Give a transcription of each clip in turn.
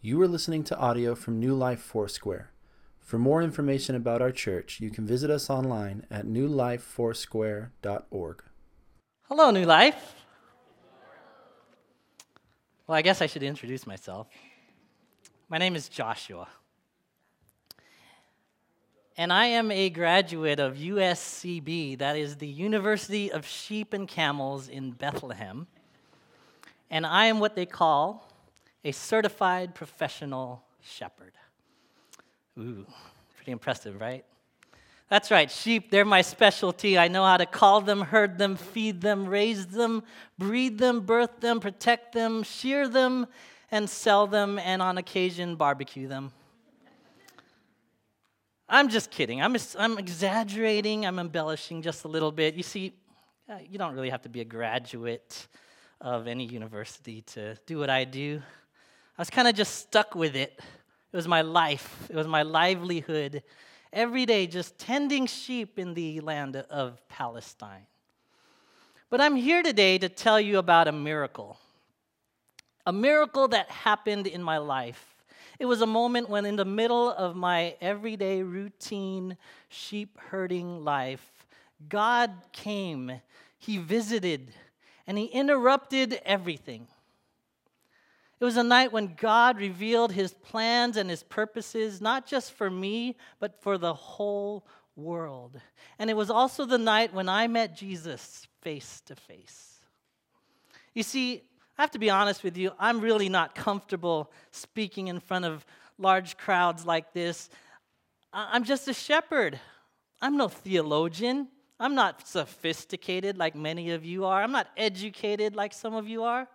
You are listening to audio from New Life Foursquare. For more information about our church, you can visit us online at newlifefoursquare.org. Hello, New Life. Well, I guess I should introduce myself. My name is Joshua. And I am a graduate of USCB, that is the University of Sheep and Camels in Bethlehem. And I am what they call a certified professional shepherd. Ooh, pretty impressive, right? That's right, sheep, they're my specialty. I know how to call them, herd them, feed them, raise them, breed them, birth them, protect them, shear them, and sell them, and on occasion barbecue them. I'm just kidding. I'm, I'm exaggerating. I'm embellishing just a little bit. You see, uh, you don't really have to be a graduate of any university to do what I do. I was kind of just stuck with it. It was my life, it was my livelihood. Every day, just tending sheep in the land of Palestine. But I'm here today to tell you about a miracle. A miracle that happened in my life it was a moment when, in the middle of my everyday routine sheep herding life, God came, He visited, and He interrupted everything. It was a night when God revealed His plans and His purposes, not just for me, but for the whole world. And it was also the night when I met Jesus face to face. You see, I have to be honest with you, I'm really not comfortable speaking in front of large crowds like this. I'm just a shepherd. I'm no theologian. I'm not sophisticated like many of you are. I'm not educated like some of you are.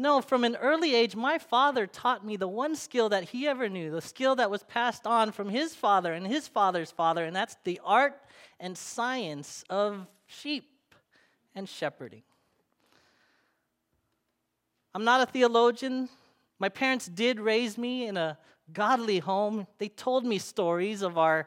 No, from an early age, my father taught me the one skill that he ever knew, the skill that was passed on from his father and his father's father, and that's the art and science of sheep and shepherding. I'm not a theologian. My parents did raise me in a godly home. They told me stories of our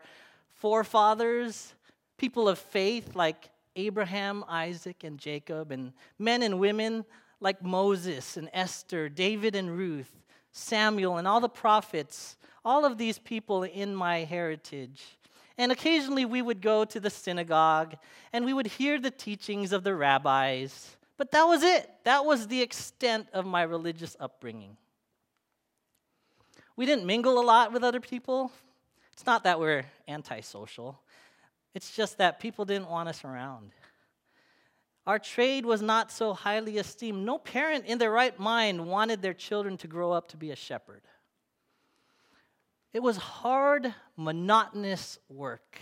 forefathers, people of faith like Abraham, Isaac, and Jacob, and men and women like Moses and Esther, David and Ruth, Samuel, and all the prophets, all of these people in my heritage. And occasionally we would go to the synagogue and we would hear the teachings of the rabbis. But that was it. That was the extent of my religious upbringing. We didn't mingle a lot with other people. It's not that we're antisocial, it's just that people didn't want us around. Our trade was not so highly esteemed. No parent in their right mind wanted their children to grow up to be a shepherd. It was hard, monotonous work.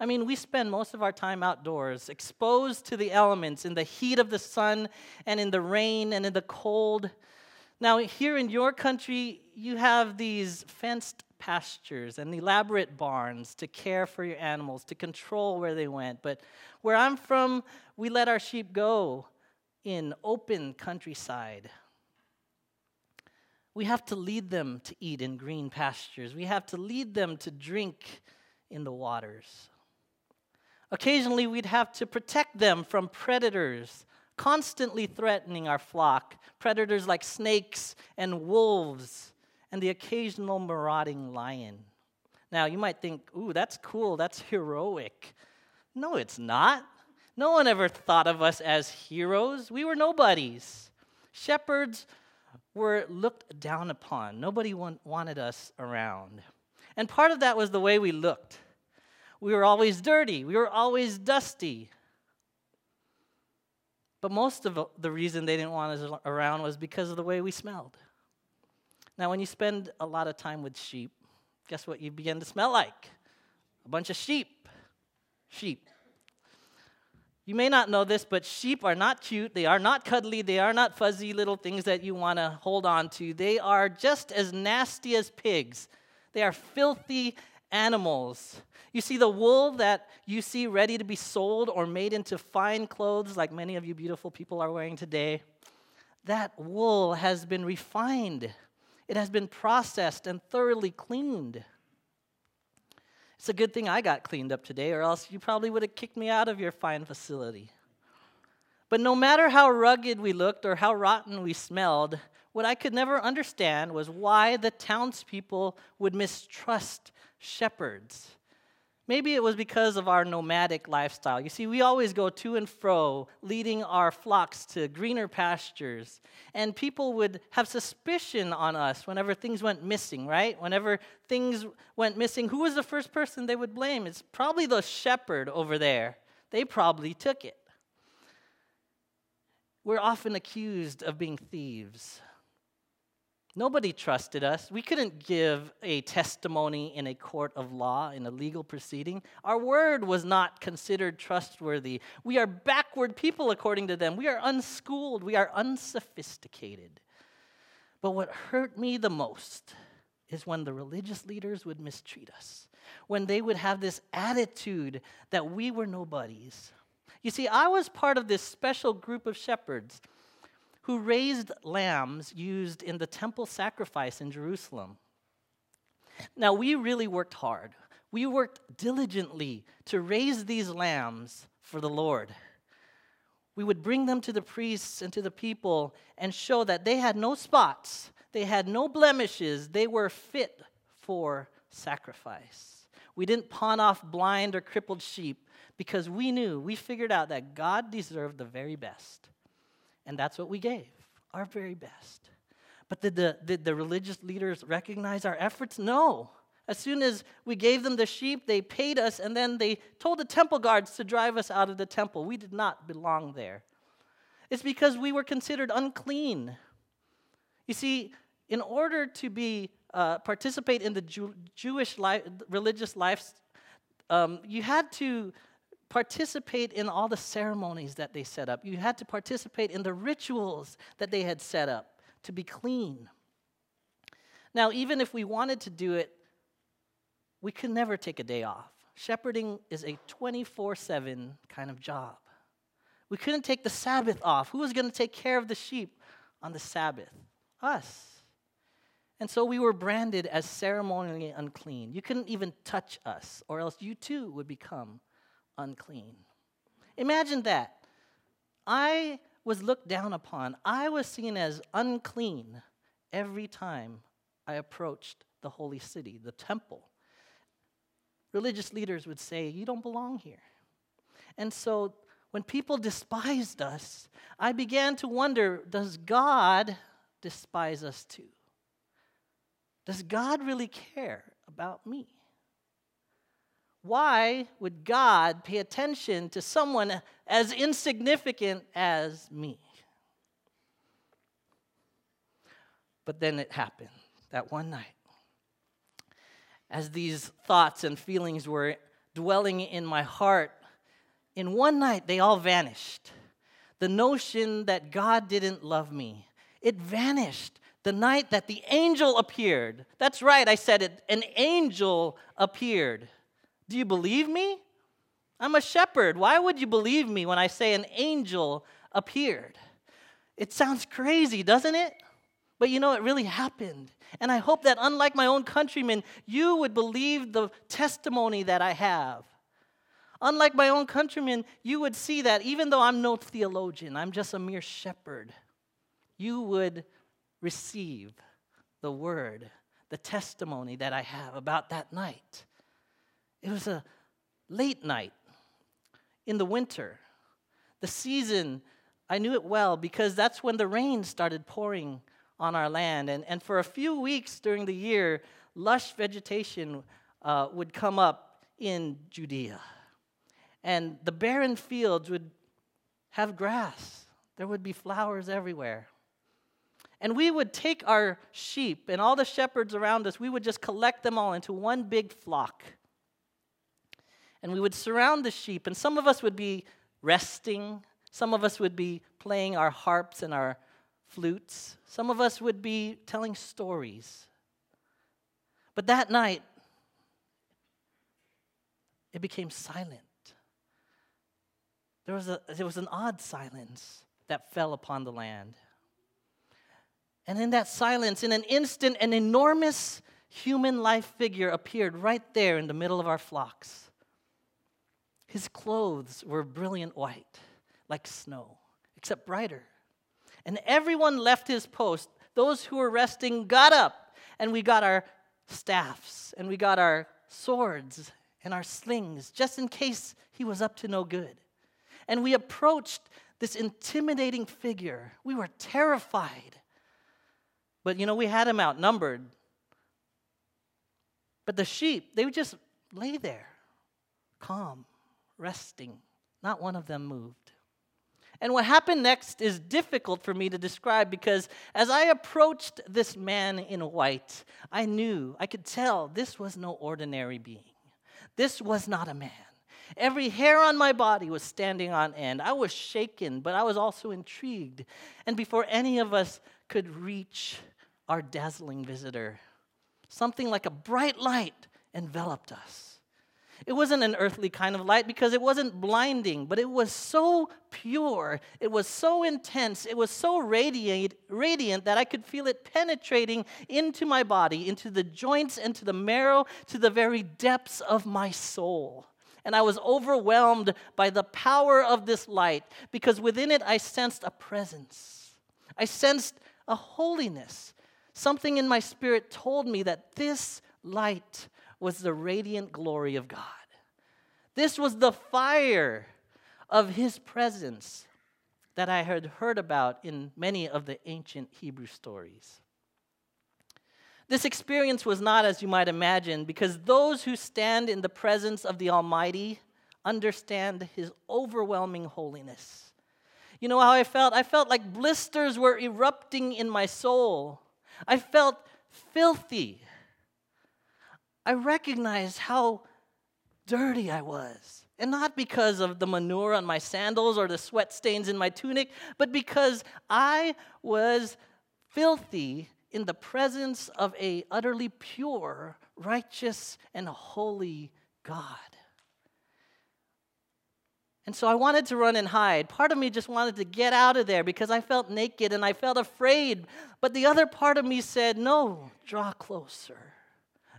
I mean, we spend most of our time outdoors, exposed to the elements in the heat of the sun and in the rain and in the cold. Now, here in your country, you have these fenced pastures and elaborate barns to care for your animals, to control where they went. But where I'm from, we let our sheep go in open countryside. We have to lead them to eat in green pastures. We have to lead them to drink in the waters. Occasionally, we'd have to protect them from predators constantly threatening our flock predators like snakes and wolves, and the occasional marauding lion. Now, you might think, ooh, that's cool, that's heroic. No, it's not. No one ever thought of us as heroes. We were nobodies. Shepherds were looked down upon. Nobody wanted us around. And part of that was the way we looked. We were always dirty, we were always dusty. But most of the reason they didn't want us around was because of the way we smelled. Now, when you spend a lot of time with sheep, guess what you begin to smell like? A bunch of sheep. Sheep. You may not know this, but sheep are not cute. They are not cuddly. They are not fuzzy little things that you want to hold on to. They are just as nasty as pigs. They are filthy animals. You see, the wool that you see ready to be sold or made into fine clothes, like many of you beautiful people are wearing today, that wool has been refined. It has been processed and thoroughly cleaned. It's a good thing I got cleaned up today, or else you probably would have kicked me out of your fine facility. But no matter how rugged we looked or how rotten we smelled, What I could never understand was why the townspeople would mistrust shepherds. Maybe it was because of our nomadic lifestyle. You see, we always go to and fro, leading our flocks to greener pastures. And people would have suspicion on us whenever things went missing, right? Whenever things went missing, who was the first person they would blame? It's probably the shepherd over there. They probably took it. We're often accused of being thieves. Nobody trusted us. We couldn't give a testimony in a court of law, in a legal proceeding. Our word was not considered trustworthy. We are backward people according to them. We are unschooled. We are unsophisticated. But what hurt me the most is when the religious leaders would mistreat us, when they would have this attitude that we were nobodies. You see, I was part of this special group of shepherds who raised lambs used in the temple sacrifice in Jerusalem. Now, we really worked hard. We worked diligently to raise these lambs for the Lord. We would bring them to the priests and to the people and show that they had no spots, they had no blemishes, they were fit for sacrifice. We didn't pawn off blind or crippled sheep because we knew, we figured out that God deserved the very best. And that's what we gave, our very best. But did the, did the religious leaders recognize our efforts? No. As soon as we gave them the sheep, they paid us, and then they told the temple guards to drive us out of the temple. We did not belong there. It's because we were considered unclean. You see, in order to be uh, participate in the Jew- Jewish life, religious life, um, you had to participate in all the ceremonies that they set up. You had to participate in the rituals that they had set up to be clean. Now, even if we wanted to do it, we could never take a day off. Shepherding is a 24 7 kind of job. We couldn't take the Sabbath off. Who was going to take care of the sheep on the Sabbath? Us. And so we were branded as ceremonially unclean. You couldn't even touch us, or else you too would become unclean. Imagine that. I was looked down upon, I was seen as unclean every time I approached the holy city, the temple. Religious leaders would say, You don't belong here. And so when people despised us, I began to wonder does God despise us too? Does God really care about me? Why would God pay attention to someone as insignificant as me? But then it happened that one night. As these thoughts and feelings were dwelling in my heart, in one night they all vanished. The notion that God didn't love me, it vanished the night that the angel appeared. That's right, I said it. An angel appeared. Do you believe me? I'm a shepherd. Why would you believe me when I say an angel appeared? It sounds crazy, doesn't it? But you know, it really happened. And I hope that, unlike my own countrymen, you would believe the testimony that I have. Unlike my own countrymen, you would see that even though I'm no theologian, I'm just a mere shepherd, you would receive the word, the testimony that I have about that night. It was a late night in the winter. The season, I knew it well because that's when the rain started pouring on our land. And, and for a few weeks during the year, lush vegetation uh, would come up in Judea. And the barren fields would have grass, there would be flowers everywhere. And we would take our sheep and all the shepherds around us, we would just collect them all into one big flock and we would surround the sheep, and some of us would be resting, some of us would be playing our harps and our flutes, some of us would be telling stories. But that night, it became silent. There was, a, there was an odd silence that fell upon the land. And in that silence, in an instant, an enormous human life figure appeared right there in the middle of our flocks. His clothes were brilliant white, like snow, except brighter. And everyone left his post, Those who were resting got up, and we got our staffs, and we got our swords and our slings, just in case he was up to no good. And we approached this intimidating figure. We were terrified. But you know, we had him outnumbered. But the sheep, they would just lay there, calm, resting. Not one of them moved. And what happened next is difficult for me to describe because as I approached this man in white, I knew, I could tell this was no ordinary being. This was not a man. Every hair on my body was standing on end. I was shaken, but I was also intrigued. And before any of us could reach our dazzling visitor, something like a bright light enveloped us. It wasn't an earthly kind of light because it wasn't blinding, but it was so pure, it was so intense, it was so radiant, radiant that I could feel it penetrating into my body, into the joints and to the marrow, to the very depths of my soul. And I was overwhelmed by the power of this light because within it I sensed a presence. I sensed a holiness. Something in my spirit told me that this light was the radiant glory of God. This was the fire of his presence that I had heard about in many of the ancient Hebrew stories. This experience was not as you might imagine, because those who stand in the presence of the Almighty understand his overwhelming holiness. You know how I felt? I felt like blisters were erupting in my soul. I felt filthy. I recognized how dirty I was. And not because of the manure on my sandals or the sweat stains in my tunic, but because I was filthy in the presence of a utterly pure, righteous, and holy God. And so I wanted to run and hide. Part of me just wanted to get out of there because I felt naked and I felt afraid. But the other part of me said, No, draw closer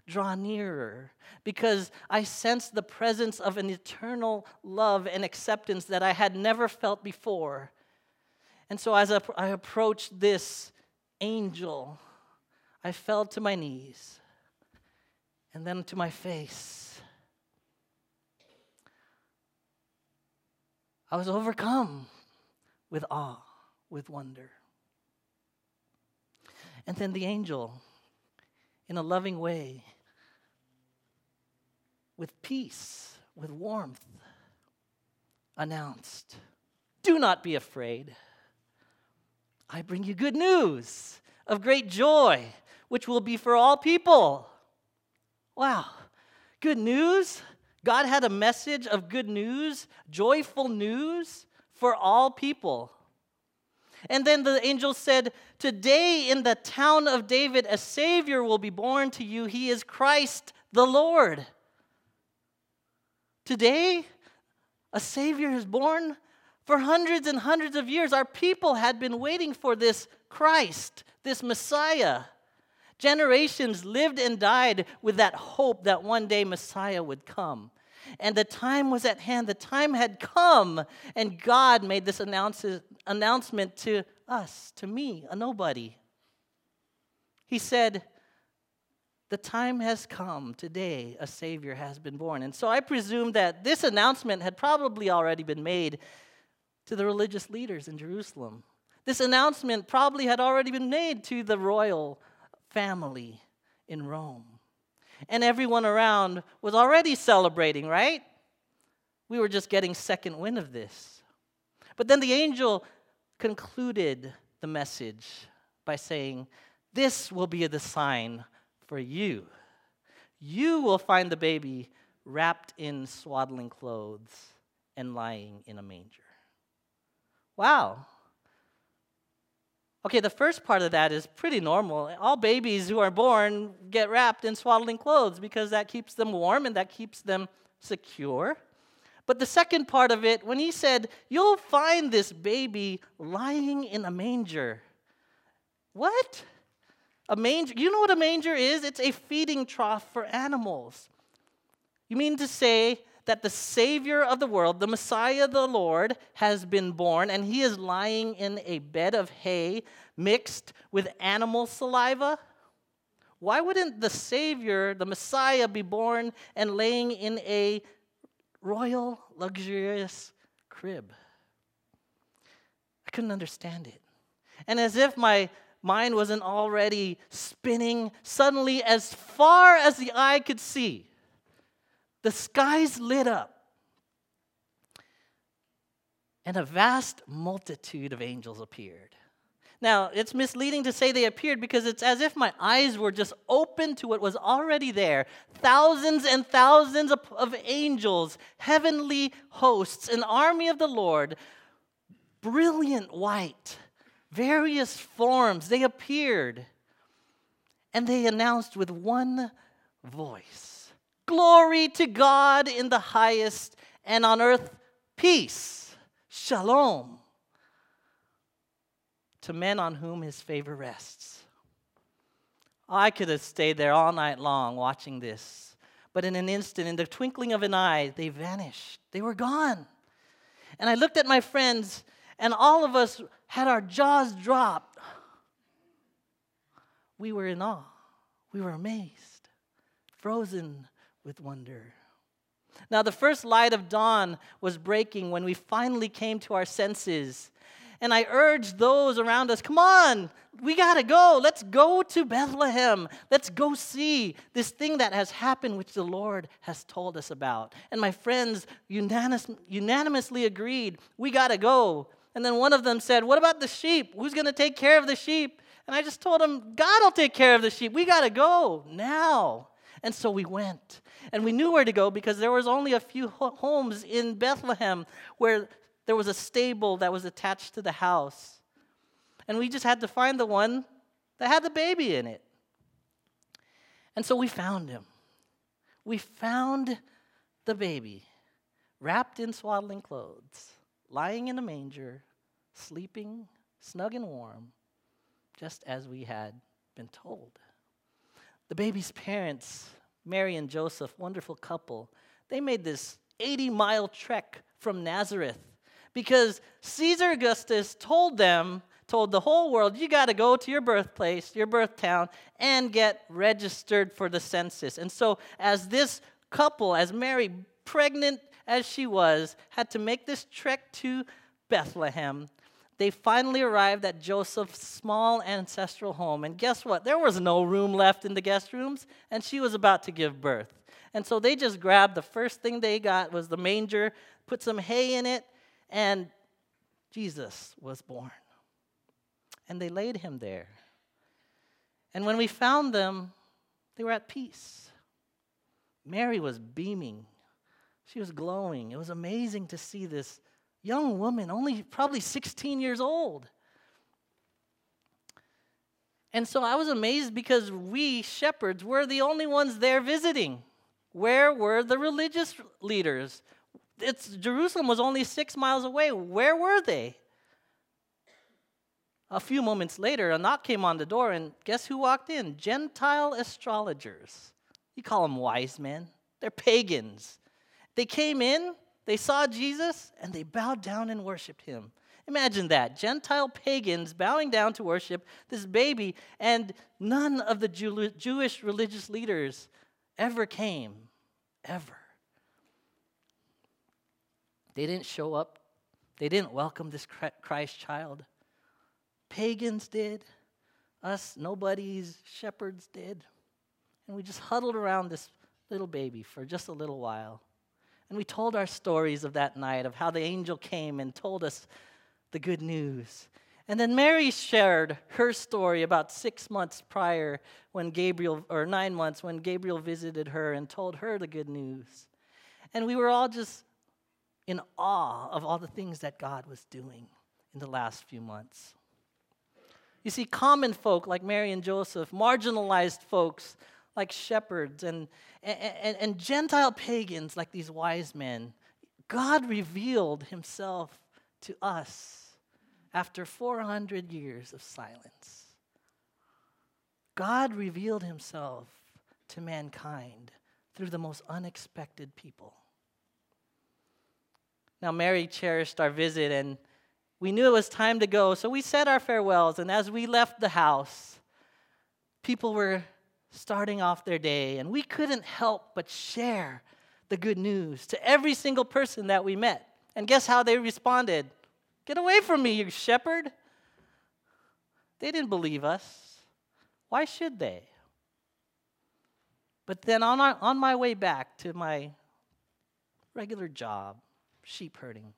draw nearer because I sensed the presence of an eternal love and acceptance that I had never felt before. And so, as I approached this angel, I fell to my knees and then to my face. I was overcome with awe, with wonder. And then the angel, in a loving way, with peace, with warmth, announced Do not be afraid. I bring you good news of great joy, which will be for all people. Wow, good news. God had a message of good news, joyful news for all people. And then the angel said, Today in the town of David, a Savior will be born to you. He is Christ the Lord. Today, a Savior is born. For hundreds and hundreds of years, our people had been waiting for this Christ, this Messiah. Generations lived and died with that hope that one day Messiah would come. And the time was at hand, the time had come, and God made this announcement to us, to me, a nobody. He said, the time has come. Today, a Savior has been born. And so I presume that this announcement had probably already been made to the religious leaders in Jerusalem. This announcement probably had already been made to the royal family in Rome. And everyone around was already celebrating, right? We were just getting second wind of this. But then the angel concluded the message by saying, This will be the sign for you. You will find the baby wrapped in swaddling clothes and lying in a manger. Wow. Okay, the first part of that is pretty normal. All babies who are born get wrapped in swaddling clothes because that keeps them warm and that keeps them secure. But the second part of it, when he said, You'll find this baby lying in a manger. What? A manger, you know what a manger is? It's a feeding trough for animals. You mean to say that the Savior of the world, the Messiah, the Lord, has been born, and he is lying in a bed of hay mixed with animal saliva? Why wouldn't the Savior, the Messiah, be born and laying in a royal, luxurious crib? I couldn't understand it. And as if my mind wasn't already spinning, suddenly, as far as the eye could see, the skies lit up. And a vast multitude of angels appeared. Now, it's misleading to say they appeared because it's as if my eyes were just open to what was already there. Thousands and thousands of, of angels, heavenly hosts, an army of the Lord, brilliant white, various forms. They appeared and they announced with one voice Glory to God in the highest, and on earth peace, shalom, to men on whom his favor rests. I could have stayed there all night long watching this, but in an instant, in the twinkling of an eye, they vanished. They were gone. And I looked at my friends, and all of us had our jaws dropped. We were in awe. We were amazed, frozen with wonder. Now, the first light of dawn was breaking when we finally came to our senses. And I urged those around us, come on, we gotta go. Let's go to Bethlehem. Let's go see this thing that has happened, which the Lord has told us about. And my friends unanimous, unanimously agreed, we gotta go. And then one of them said, What about the sheep? Who's going to take care of the sheep? And I just told him, God will take care of the sheep. We got to go now. And so we went. And we knew where to go because there was only a few homes in Bethlehem where there was a stable that was attached to the house. And we just had to find the one that had the baby in it. And so we found him. We found the baby wrapped in swaddling clothes lying in a manger, sleeping snug and warm, just as we had been told. The baby's parents, Mary and Joseph, wonderful couple, they made this 80 mile trek from Nazareth because Caesar Augustus told them, told the whole world, you got to go to your birthplace, your birth town, and get registered for the census. And so, as this couple, as Mary, pregnant as she was, had to make this trek to Bethlehem. They finally arrived at Joseph's small ancestral home. And guess what? There was no room left in the guest rooms, and she was about to give birth. And so they just grabbed the first thing they got was the manger, put some hay in it, and Jesus was born. And they laid him there. And when we found them, they were at peace. Mary was beaming she was glowing. It was amazing to see this young woman, only probably 16 years old. And so I was amazed because we shepherds were the only ones there visiting. Where were the religious leaders? It's, Jerusalem was only six miles away. Where were they? A few moments later, a knock came on the door, and guess who walked in? Gentile astrologers. You call them wise men, they're pagans. They came in, they saw Jesus, and they bowed down and worshiped him. Imagine that Gentile pagans bowing down to worship this baby, and none of the Jew- Jewish religious leaders ever came, ever. They didn't show up, they didn't welcome this Christ child. Pagans did, us nobodies, shepherds did. And we just huddled around this little baby for just a little while. And we told our stories of that night, of how the angel came and told us the good news. And then Mary shared her story about six months prior when Gabriel, or nine months when Gabriel visited her and told her the good news. And we were all just in awe of all the things that God was doing in the last few months. You see, common folk like Mary and Joseph, marginalized folks like shepherds and, and, and Gentile pagans like these wise men, God revealed himself to us after 400 years of silence. God revealed himself to mankind through the most unexpected people. Now, Mary cherished our visit, and we knew it was time to go, so we said our farewells. And as we left the house, people were starting off their day, and we couldn't help but share the good news to every single person that we met. And guess how they responded? Get away from me, you shepherd. They didn't believe us. Why should they? But then on, our, on my way back to my regular job, sheep herding,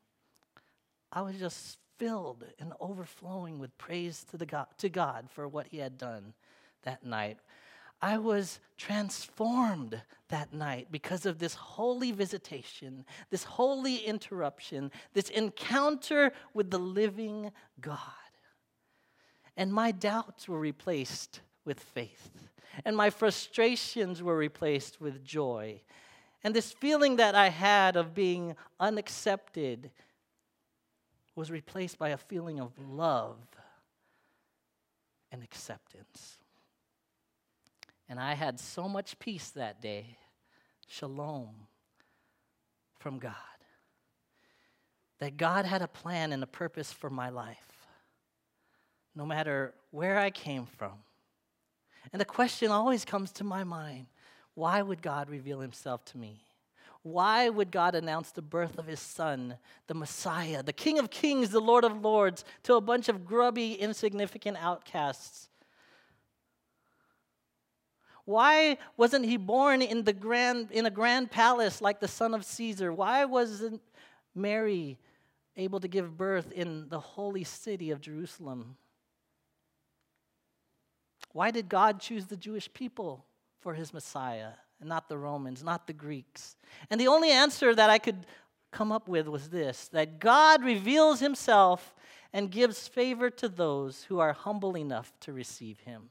I was just filled and overflowing with praise to, the God, to God for what He had done that night. I was transformed that night because of this holy visitation, this holy interruption, this encounter with the living God. And my doubts were replaced with faith, and my frustrations were replaced with joy. And this feeling that I had of being unaccepted was replaced by a feeling of love and acceptance. And I had so much peace that day, shalom from God, that God had a plan and a purpose for my life, no matter where I came from. And the question always comes to my mind why would God reveal himself to me? Why would God announce the birth of his son, the Messiah, the King of Kings, the Lord of Lords, to a bunch of grubby, insignificant outcasts why wasn't he born in, the grand, in a grand palace like the son of Caesar? Why wasn't Mary able to give birth in the holy city of Jerusalem? Why did God choose the Jewish people for his Messiah and not the Romans, not the Greeks? And the only answer that I could come up with was this that God reveals himself and gives favor to those who are humble enough to receive him.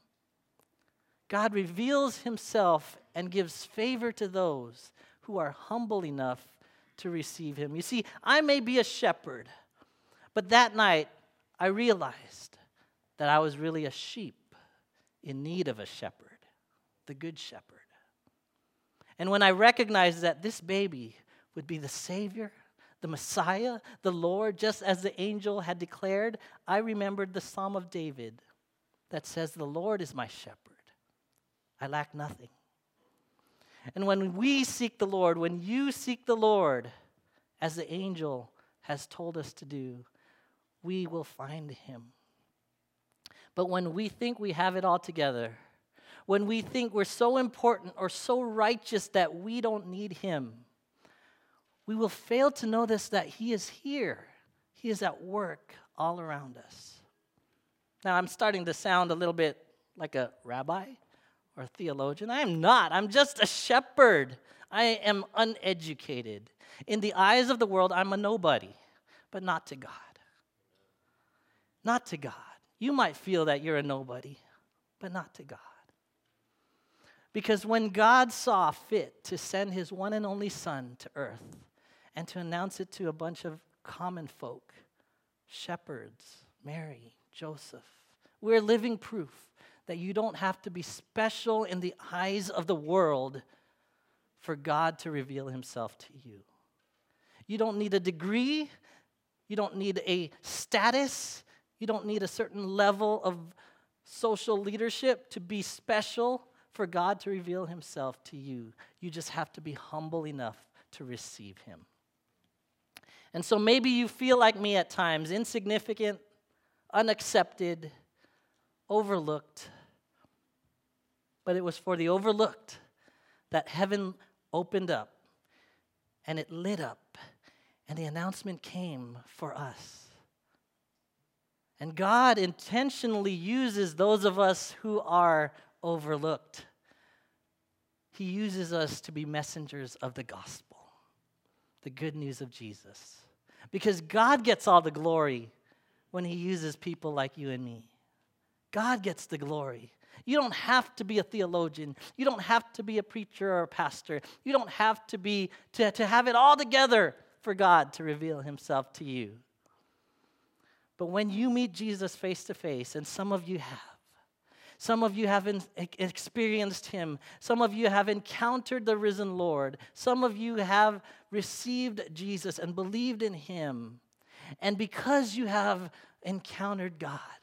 God reveals himself and gives favor to those who are humble enough to receive him. You see, I may be a shepherd, but that night I realized that I was really a sheep in need of a shepherd, the good shepherd. And when I recognized that this baby would be the Savior, the Messiah, the Lord, just as the angel had declared, I remembered the Psalm of David that says, The Lord is my shepherd. I lack nothing. And when we seek the Lord, when you seek the Lord, as the angel has told us to do, we will find him. But when we think we have it all together, when we think we're so important or so righteous that we don't need him, we will fail to notice that he is here. He is at work all around us. Now, I'm starting to sound a little bit like a rabbi or theologian. I am not. I'm just a shepherd. I am uneducated. In the eyes of the world, I'm a nobody, but not to God. Not to God. You might feel that you're a nobody, but not to God. Because when God saw fit to send his one and only Son to earth and to announce it to a bunch of common folk, shepherds, Mary, Joseph, we're living proof that you don't have to be special in the eyes of the world for God to reveal himself to you. You don't need a degree, you don't need a status, you don't need a certain level of social leadership to be special for God to reveal himself to you. You just have to be humble enough to receive him. And so maybe you feel like me at times, insignificant, unaccepted, overlooked. But it was for the overlooked that heaven opened up and it lit up, and the announcement came for us. And God intentionally uses those of us who are overlooked. He uses us to be messengers of the gospel, the good news of Jesus. Because God gets all the glory when He uses people like you and me. God gets the glory. You don't have to be a theologian. You don't have to be a preacher or a pastor. You don't have to be to, to have it all together for God to reveal himself to you. But when you meet Jesus face to face, and some of you have, Some of you have experienced him. Some of you have encountered the risen Lord. Some of you have received Jesus and believed in him. And because you have encountered God,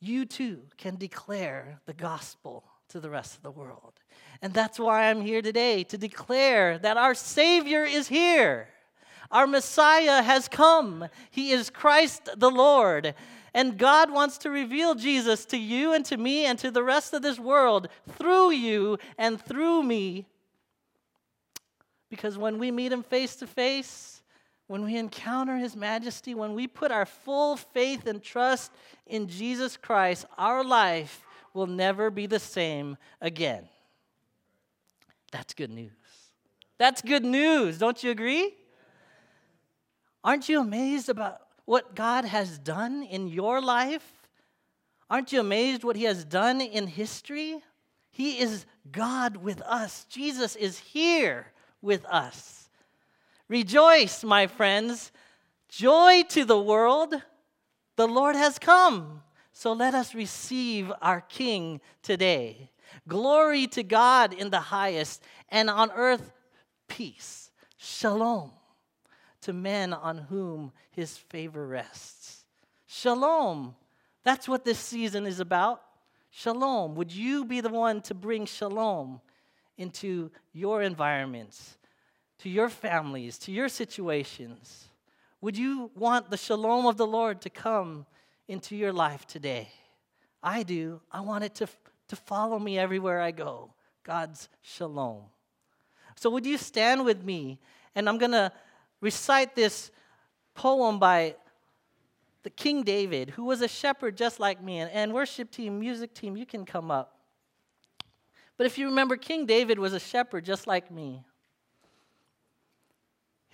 you too can declare the gospel to the rest of the world. And that's why I'm here today to declare that our Savior is here. Our Messiah has come. He is Christ the Lord. And God wants to reveal Jesus to you and to me and to the rest of this world through you and through me. Because when we meet Him face to face, when we encounter His majesty, when we put our full faith and trust in Jesus Christ, our life will never be the same again. That's good news. That's good news. Don't you agree? Aren't you amazed about what God has done in your life? Aren't you amazed what He has done in history? He is God with us. Jesus is here with us. Rejoice, my friends. Joy to the world. The Lord has come. So let us receive our King today. Glory to God in the highest, and on earth, peace. Shalom to men on whom his favor rests. Shalom. That's what this season is about. Shalom. Would you be the one to bring shalom into your environments, to your families, to your situations? Would you want the shalom of the Lord to come into your life today? I do. I want it to, to follow me everywhere I go. God's shalom. So, would you stand with me? And I'm going to recite this poem by the King David, who was a shepherd just like me. And, and worship team, music team, you can come up. But if you remember, King David was a shepherd just like me.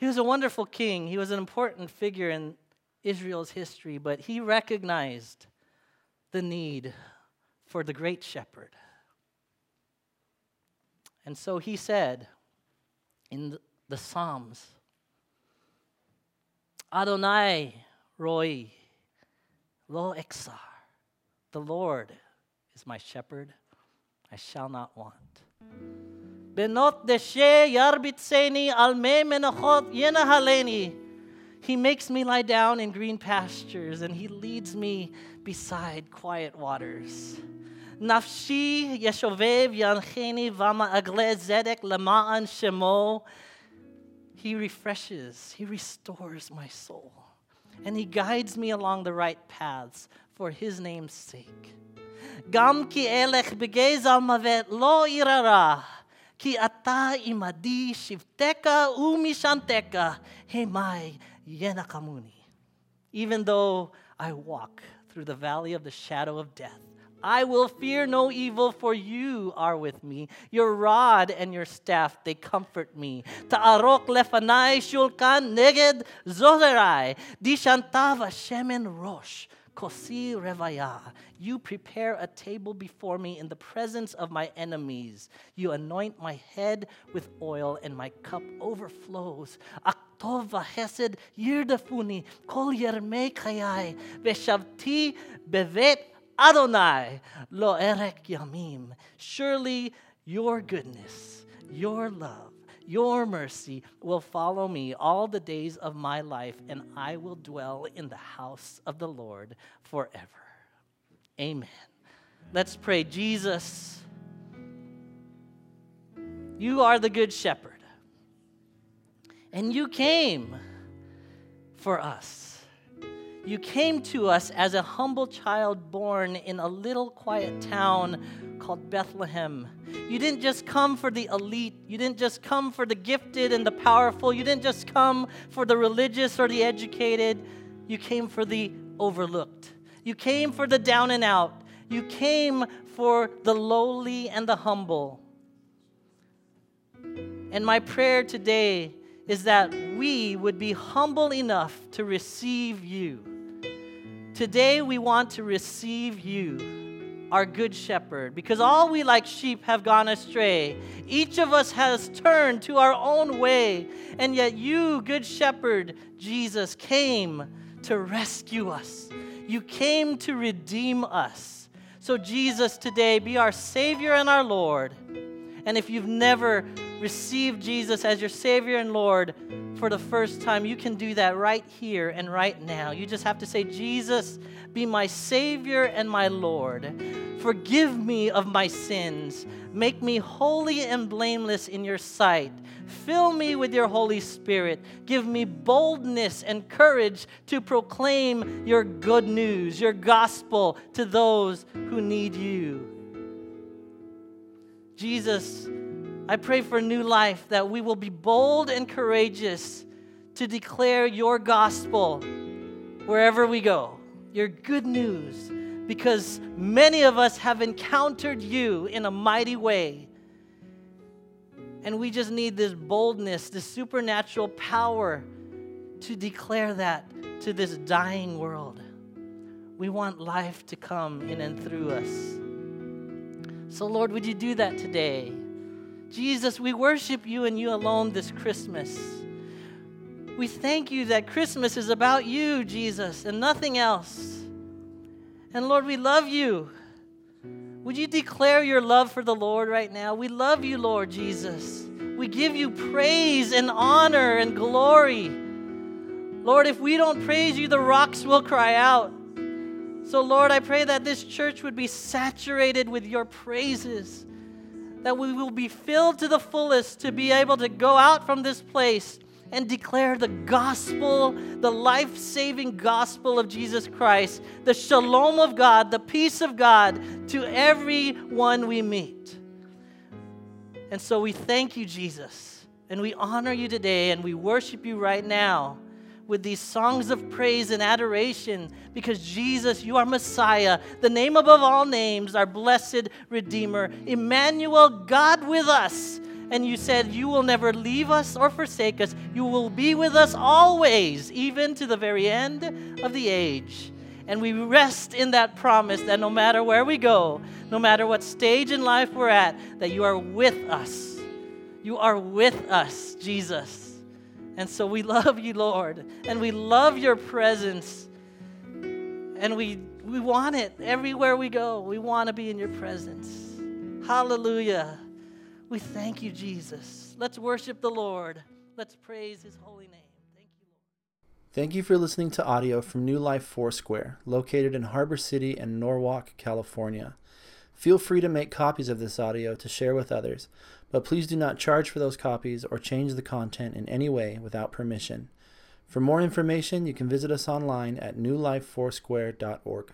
He was a wonderful king. He was an important figure in Israel's history, but he recognized the need for the great shepherd. And so he said in the Psalms, Adonai roi lo exar. The Lord is my shepherd, I shall not want. Benot deshe yarbitseni alme menachot yenahaleni. He makes me lie down in green pastures and he leads me beside quiet waters. Nafshi yeshovev yancheni vama agle zedek lema'an shemo. He refreshes, He restores my soul, and He guides me along the right paths for His name's sake. Gam ki elech begezal mavet lo irara, ki ata imadi shivteka umishanteka hemai yenakamuni. Even though I walk through the valley of the shadow of death, I will fear no evil, for you are with me. Your rod and your staff, they comfort me. Ta'arok lefanai shulkan neged zozerai. Dishantav shemen rosh. Kosi revaya. You prepare a table before me in the presence of my enemies. You anoint my head with oil, and my cup overflows. Aktov v'chesed yirdafuni kol yermei kayai. Veshavti bevet Adonai lo erek yamim. Surely your goodness, your love, your mercy will follow me all the days of my life, and I will dwell in the house of the Lord forever. Amen. Let's pray. Jesus, you are the good shepherd, and you came for us. You came to us as a humble child born in a little quiet town called Bethlehem. You didn't just come for the elite. You didn't just come for the gifted and the powerful. You didn't just come for the religious or the educated. You came for the overlooked. You came for the down and out. You came for the lowly and the humble. And my prayer today is that we would be humble enough to receive you Today we want to receive you, our good shepherd, because all we like sheep have gone astray. Each of us has turned to our own way, and yet you, good shepherd, Jesus, came to rescue us. You came to redeem us. So, Jesus, today be our Savior and our Lord. And if you've never received Jesus as your Savior and Lord for the first time, you can do that right here and right now. You just have to say, Jesus, be my Savior and my Lord. Forgive me of my sins. Make me holy and blameless in your sight. Fill me with your Holy Spirit. Give me boldness and courage to proclaim your good news, your gospel to those who need you. Jesus, I pray for new life that we will be bold and courageous to declare your gospel wherever we go, your good news, because many of us have encountered you in a mighty way. And we just need this boldness, this supernatural power to declare that to this dying world. We want life to come in and through us. So, Lord, would you do that today? Jesus, we worship you and you alone this Christmas. We thank you that Christmas is about you, Jesus, and nothing else. And Lord, we love you. Would you declare your love for the Lord right now? We love you, Lord Jesus. We give you praise and honor and glory. Lord, if we don't praise you, the rocks will cry out. So, Lord, I pray that this church would be saturated with your praises, that we will be filled to the fullest to be able to go out from this place and declare the gospel, the life saving gospel of Jesus Christ, the shalom of God, the peace of God to everyone we meet. And so we thank you, Jesus, and we honor you today, and we worship you right now with these songs of praise and adoration because Jesus, you are Messiah, the name above all names, our blessed Redeemer, Emmanuel, God with us. And you said, You will never leave us or forsake us. You will be with us always, even to the very end of the age. And we rest in that promise that no matter where we go, no matter what stage in life we're at, that you are with us. You are with us, Jesus. And so we love you, Lord, and we love your presence. And we, we want it everywhere we go. We want to be in your presence. Hallelujah. We thank you, Jesus. Let's worship the Lord. Let's praise his holy name. Thank you, Lord. Thank you for listening to audio from New Life Foursquare, located in Harbor City and Norwalk, California. Feel free to make copies of this audio to share with others, but please do not charge for those copies or change the content in any way without permission. For more information, you can visit us online at newlifefoursquare.org.